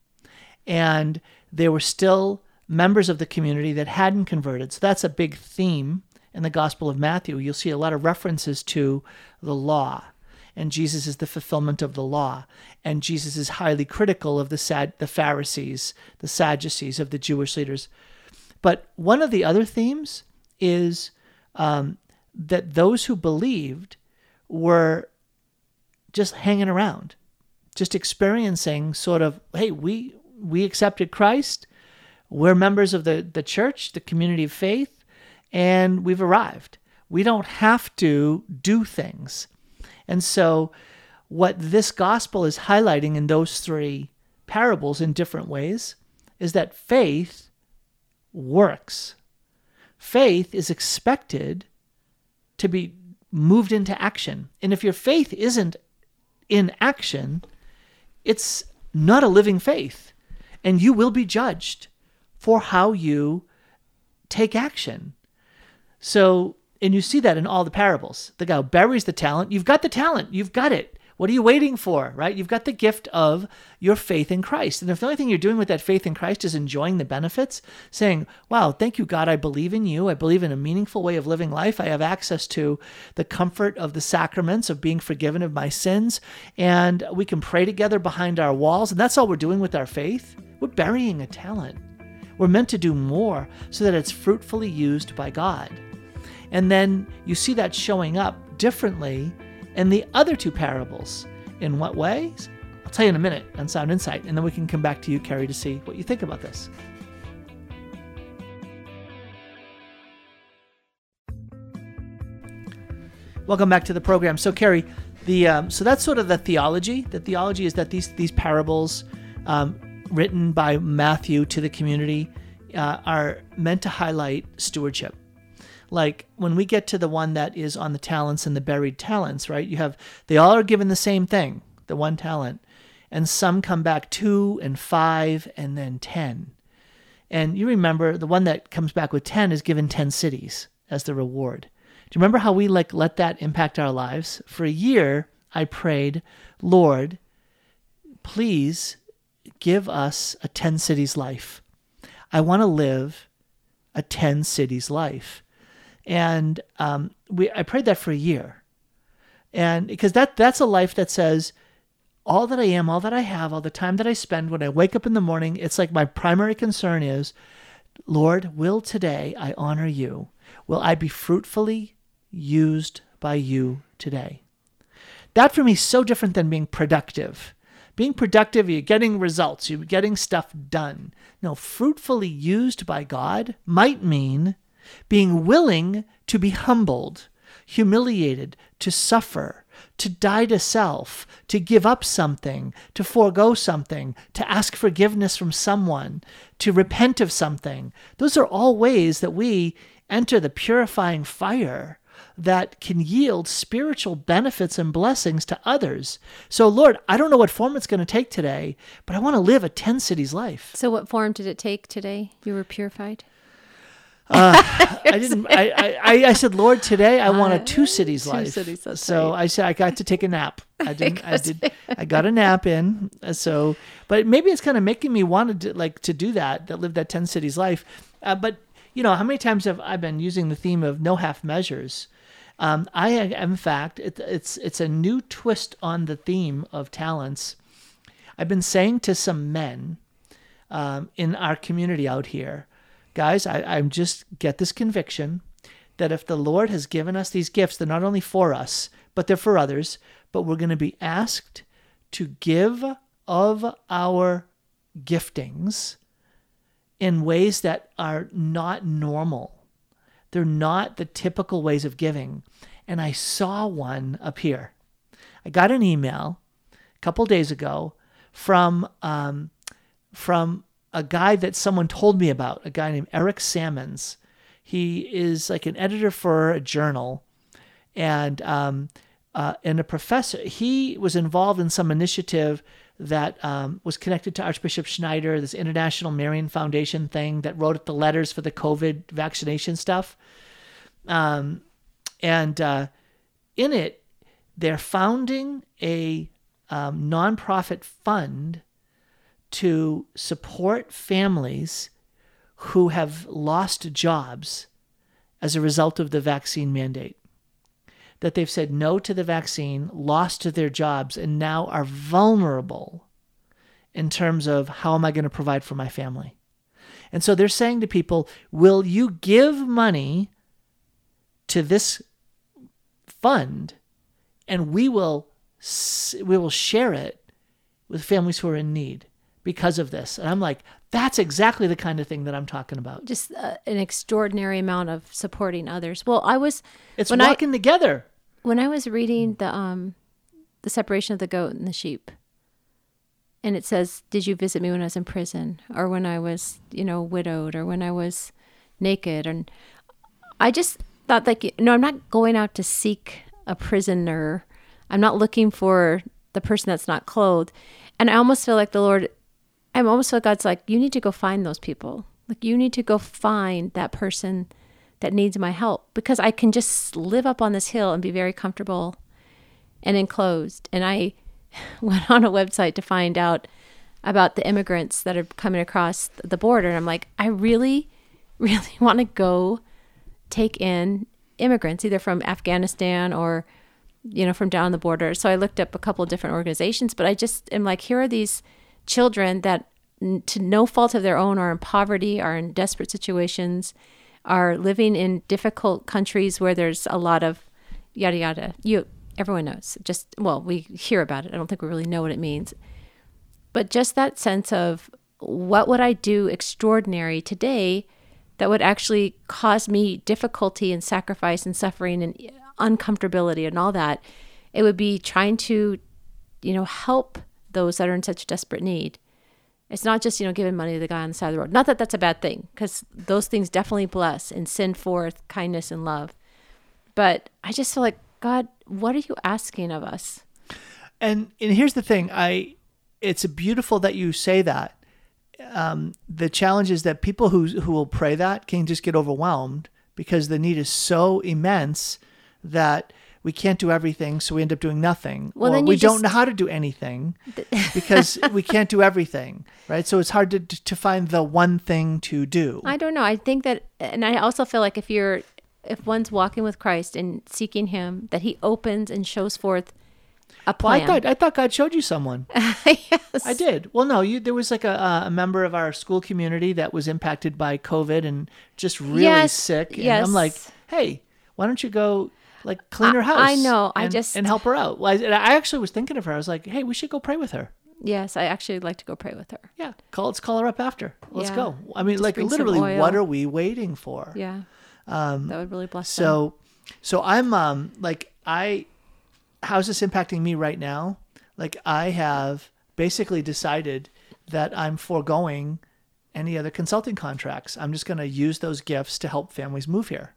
And there were still members of the community that hadn't converted. So that's a big theme in the Gospel of Matthew, you'll see a lot of references to the law. And Jesus is the fulfillment of the law. And Jesus is highly critical of the, Sad- the Pharisees, the Sadducees, of the Jewish leaders. But one of the other themes is um, that those who believed were just hanging around, just experiencing sort of, hey, we we accepted Christ. We're members of the, the church, the community of faith and we've arrived. We don't have to do things. And so, what this gospel is highlighting in those three parables in different ways is that faith works. Faith is expected to be moved into action. And if your faith isn't in action, it's not a living faith. And you will be judged for how you take action. So, and you see that in all the parables. The guy buries the talent. You've got the talent. You've got it. What are you waiting for, right? You've got the gift of your faith in Christ. And if the only thing you're doing with that faith in Christ is enjoying the benefits, saying, wow, thank you, God, I believe in you. I believe in a meaningful way of living life. I have access to the comfort of the sacraments, of being forgiven of my sins. And we can pray together behind our walls. And that's all we're doing with our faith. We're burying a talent. We're meant to do more so that it's fruitfully used by God. And then you see that showing up differently in the other two parables. In what ways? I'll tell you in a minute on Sound Insight, and then we can come back to you, Carrie, to see what you think about this. Welcome back to the program. So, Carrie, the um, so that's sort of the theology. The theology is that these these parables, um, written by Matthew to the community, uh, are meant to highlight stewardship like when we get to the one that is on the talents and the buried talents, right? You have they all are given the same thing, the one talent, and some come back two and five and then ten. And you remember the one that comes back with ten is given ten cities as the reward. Do you remember how we like let that impact our lives? For a year, I prayed, Lord, please give us a 10 cities life. I want to live a 10 cities life and um, we I prayed that for a year, and because that that's a life that says all that I am, all that I have, all the time that I spend when I wake up in the morning, it's like my primary concern is, Lord, will today I honor you? Will I be fruitfully used by you today? That for me is so different than being productive. Being productive, you're getting results, you're getting stuff done. No, fruitfully used by God might mean being willing to be humbled, humiliated, to suffer, to die to self, to give up something, to forego something, to ask forgiveness from someone, to repent of something. Those are all ways that we enter the purifying fire that can yield spiritual benefits and blessings to others. So, Lord, I don't know what form it's going to take today, but I want to live a 10 cities life. So, what form did it take today? You were purified? I didn't. I, I, I said, Lord, today I want a two cities two life. cities, so right. I said I got to take a nap. I didn't. I got did. I got a nap in. uh, So, but maybe it's kind of making me want to like to do that. That live that ten cities life. Uh, but you know, how many times have I been using the theme of no half measures? Um, I in fact, it, it's it's a new twist on the theme of talents. I've been saying to some men um, in our community out here, guys, I, I'm just get this conviction that if the Lord has given us these gifts, they're not only for us, but they're for others, but we're going to be asked to give of our giftings in ways that are not normal. They're not the typical ways of giving. And I saw one appear. I got an email a couple days ago from um, from a guy that someone told me about, a guy named Eric Sammons. He is like an editor for a journal, and um, uh, and a professor. He was involved in some initiative that um, was connected to Archbishop Schneider, this International Marian Foundation thing that wrote the letters for the COVID vaccination stuff. Um, and uh, in it, they're founding a um, nonprofit fund to support families who have lost jobs as a result of the vaccine mandate. That they've said no to the vaccine, lost their jobs, and now are vulnerable in terms of how am I going to provide for my family. And so they're saying to people, will you give money to this fund and we will we will share it with families who are in need because of this. And I'm like, that's exactly the kind of thing that I'm talking about. Just uh, an extraordinary amount of supporting others. Well, I was It's when I walking together. when I was reading the um the separation of the goat and the sheep. And it says, "Did you visit me when I was in prison or when I was, you know, widowed or when I was naked?" And I just thought like, no, I'm not going out to seek a prisoner. I'm not looking for the person that's not clothed. And I almost feel like the Lord I almost like God's like, you need to go find those people. Like you need to go find that person that needs my help because I can just live up on this hill and be very comfortable and enclosed. And I went on a website to find out about the immigrants that are coming across the border. And I'm like, I really, really want to go take in immigrants, either from Afghanistan or, you know, from down the border. So I looked up a couple of different organizations, but I just am like, here are these children that, to no fault of their own, are in poverty, are in desperate situations, are living in difficult countries where there's a lot of yada yada. You, everyone knows. Just well, we hear about it. I don't think we really know what it means. But just that sense of what would I do extraordinary today that would actually cause me difficulty and sacrifice and suffering and uncomfortability and all that. It would be trying to, you know, help those that are in such desperate need. It's not just, you know, giving money to the guy on the side of the road. Not that that's a bad thing, because those things definitely bless and send forth kindness and love. But I just feel like, God, what are you asking of us? And and here's the thing, I it's beautiful that you say that. Um, the challenge is that people who who will pray that can just get overwhelmed because the need is so immense that we can't do everything, so we end up doing nothing. Well, or we don't know how to do anything because we can't do everything, right? So it's hard to to find the one thing to do. I don't know. I think that, and I also feel like if you're, if one's walking with Christ and seeking Him, that He opens and shows forth a well, I plan. thought I thought God showed you someone. yes. I did. Well, no, you there was like a a member of our school community that was impacted by COVID and just really Yes, sick. And yes. I'm like, hey, why don't you go like clean her house? I know, I just- and help her out. Well, I, and I actually was thinking of her. I was like, hey, we should go pray with her. Yes, I actually like to go pray with her. Yeah, call let's call her up after. Let's Yeah. go. I mean, Just like literally, what are we waiting for? Yeah. that would really bless them. Um, So, so I'm um like I, how's this impacting me right now? Like I have basically decided that I'm foregoing any other consulting contracts. I'm just going to use those gifts to help families move here.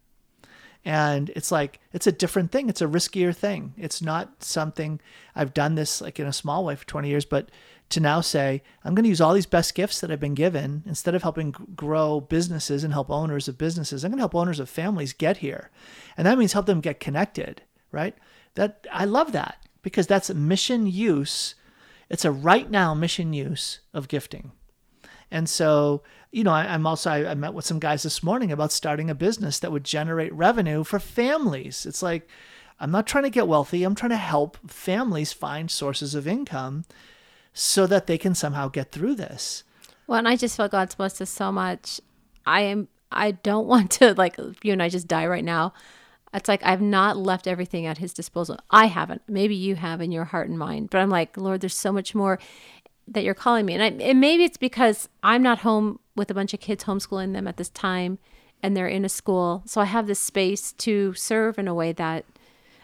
And it's like, it's a different thing. It's a riskier thing. It's not something I've done this like in a small way for 20 years, but to now say, I'm going to use all these best gifts that I've been given instead of helping grow businesses and help owners of businesses. I'm going to help owners of families get here. And that means help them get connected, right? That I love that because that's mission use. It's a right now mission use of gifting. And so, you know, I, am also, I, I met with some guys this morning about starting a business that would generate revenue for families. It's like, I'm not trying to get wealthy. I'm trying to help families find sources of income so that they can somehow get through this. Well, and I just feel God's blessed us so much. I am, I don't want to, like, you and I just die right now. It's like I've not left everything at his disposal. I haven't. Maybe you have in your heart and mind. But I'm like, Lord, there's so much more that you're calling me. And, I, and maybe it's because I'm not home with a bunch of kids homeschooling them at this time and they're in a school. So I have this space to serve in a way that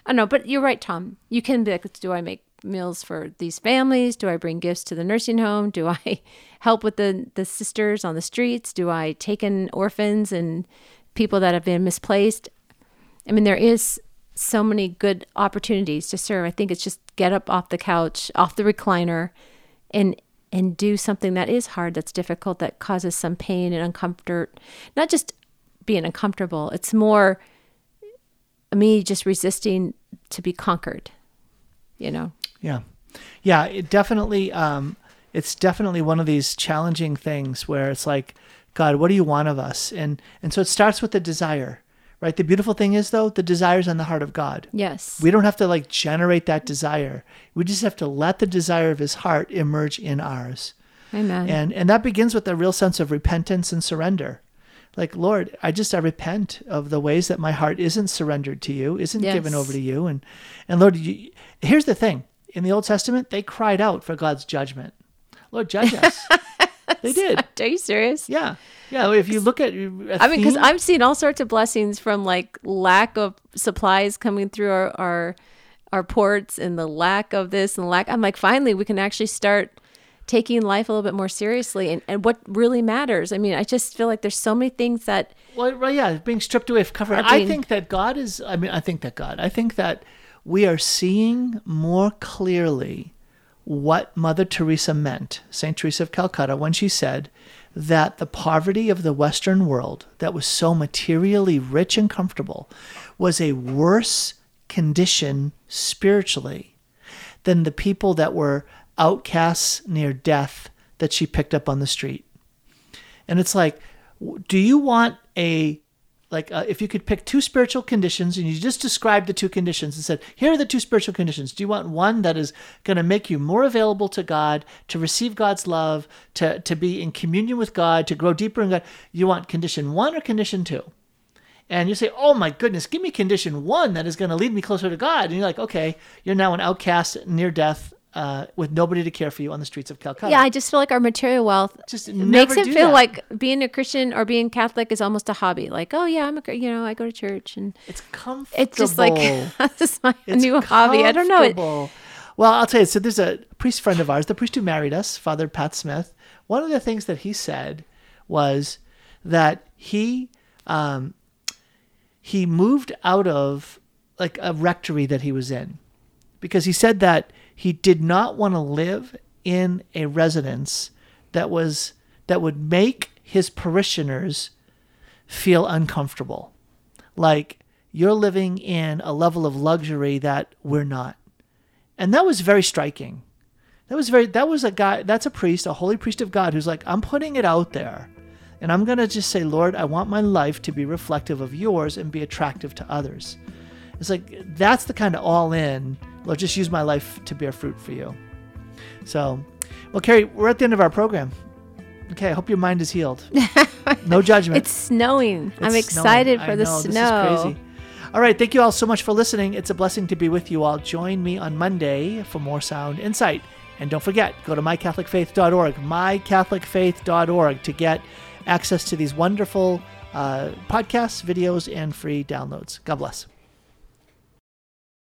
I don't know, but you're right, Tom. You can be like, do I make meals for these families? Do I bring gifts to the nursing home? Do I help with the, the sisters on the streets? Do I take in orphans and people that have been misplaced? I mean, there is so many good opportunities to serve. I think it's just get up off the couch, off the recliner, and and do something that is hard, that's difficult, that causes some pain and uncomfort. Not just being uncomfortable. It's more me just resisting to be conquered. You know. Yeah, yeah. It definitely. Um, it's definitely one of these challenging things where it's like, God, what do you want of us? And and so it starts with the desire right? The beautiful thing is though, the desire's on the heart of God. Yes. We don't have to like generate that desire. We just have to let the desire of his heart emerge in ours. Amen. And and that begins with a real sense of repentance and surrender. Like, Lord, I just I repent of the ways that my heart isn't surrendered to you, isn't yes. given over to you. And and Lord, you, here's the thing. In the Old Testament, they cried out for God's judgment. Lord, judge us. they did. Are you serious? Yeah. Yeah, if you look at, I mean, because I'm seeing all sorts of blessings from like lack of supplies coming through our, our our ports and the lack of this and lack. I'm like, finally, we can actually start taking life a little bit more seriously and, and what really matters. I mean, I just feel like there's so many things that. Well, well yeah, being stripped away of cover. I think that God is. I mean, I think that God. I think that we are seeing more clearly what Mother Teresa meant, St. Teresa of Calcutta, when she said that the poverty of the Western world, that was so materially rich and comfortable, was a worse condition spiritually than the people that were outcasts near death that she picked up on the street. And it's like, do you want a like uh, if you could pick two spiritual conditions and you just described the two conditions and said here are the two spiritual conditions. Do you want one that is going to make you more available to god to receive god's love to, to be in communion with god to grow deeper in god? You want condition one or condition two? And you say oh my goodness give me condition one that is going to lead me closer to god. And you're like okay you're now an outcast near death uh, with nobody to care for you on the streets of Calcutta. Yeah, I just feel like our material wealth just makes it feel that. like being a Christian or being Catholic is almost a hobby. Like, oh yeah, I'm a you know I go to church and it's comfortable. It's just like this is my it's new hobby. I don't know. It, well, I'll tell you. So there's a priest friend of ours, the priest who married us, Father Pat Smith. One of the things that he said was that he um, he moved out of like a rectory that he was in because he said that he did not want to live in a residence that was that would make his parishioners feel uncomfortable. Like you're living in a level of luxury that we're not. And that was very striking. That was very that was a guy that's a priest, a holy priest of God who's like, I'm putting it out there. And I'm going to just say, Lord, I want my life to be reflective of yours and be attractive to others. It's like that's the kind of all in Lord, just use my life to bear fruit for you. So, well, Carrie, we're at the end of our program. Okay, I hope your mind is healed. No judgment. it's snowing. It's I'm excited snowing. for the snow. This is crazy. All right, thank you all so much for listening. It's a blessing to be with you all. Join me on Monday for more sound insight. And don't forget, go to mycatholicfaith.org, mycatholicfaith.org to get access to these wonderful uh, podcasts, videos, and free downloads. God bless.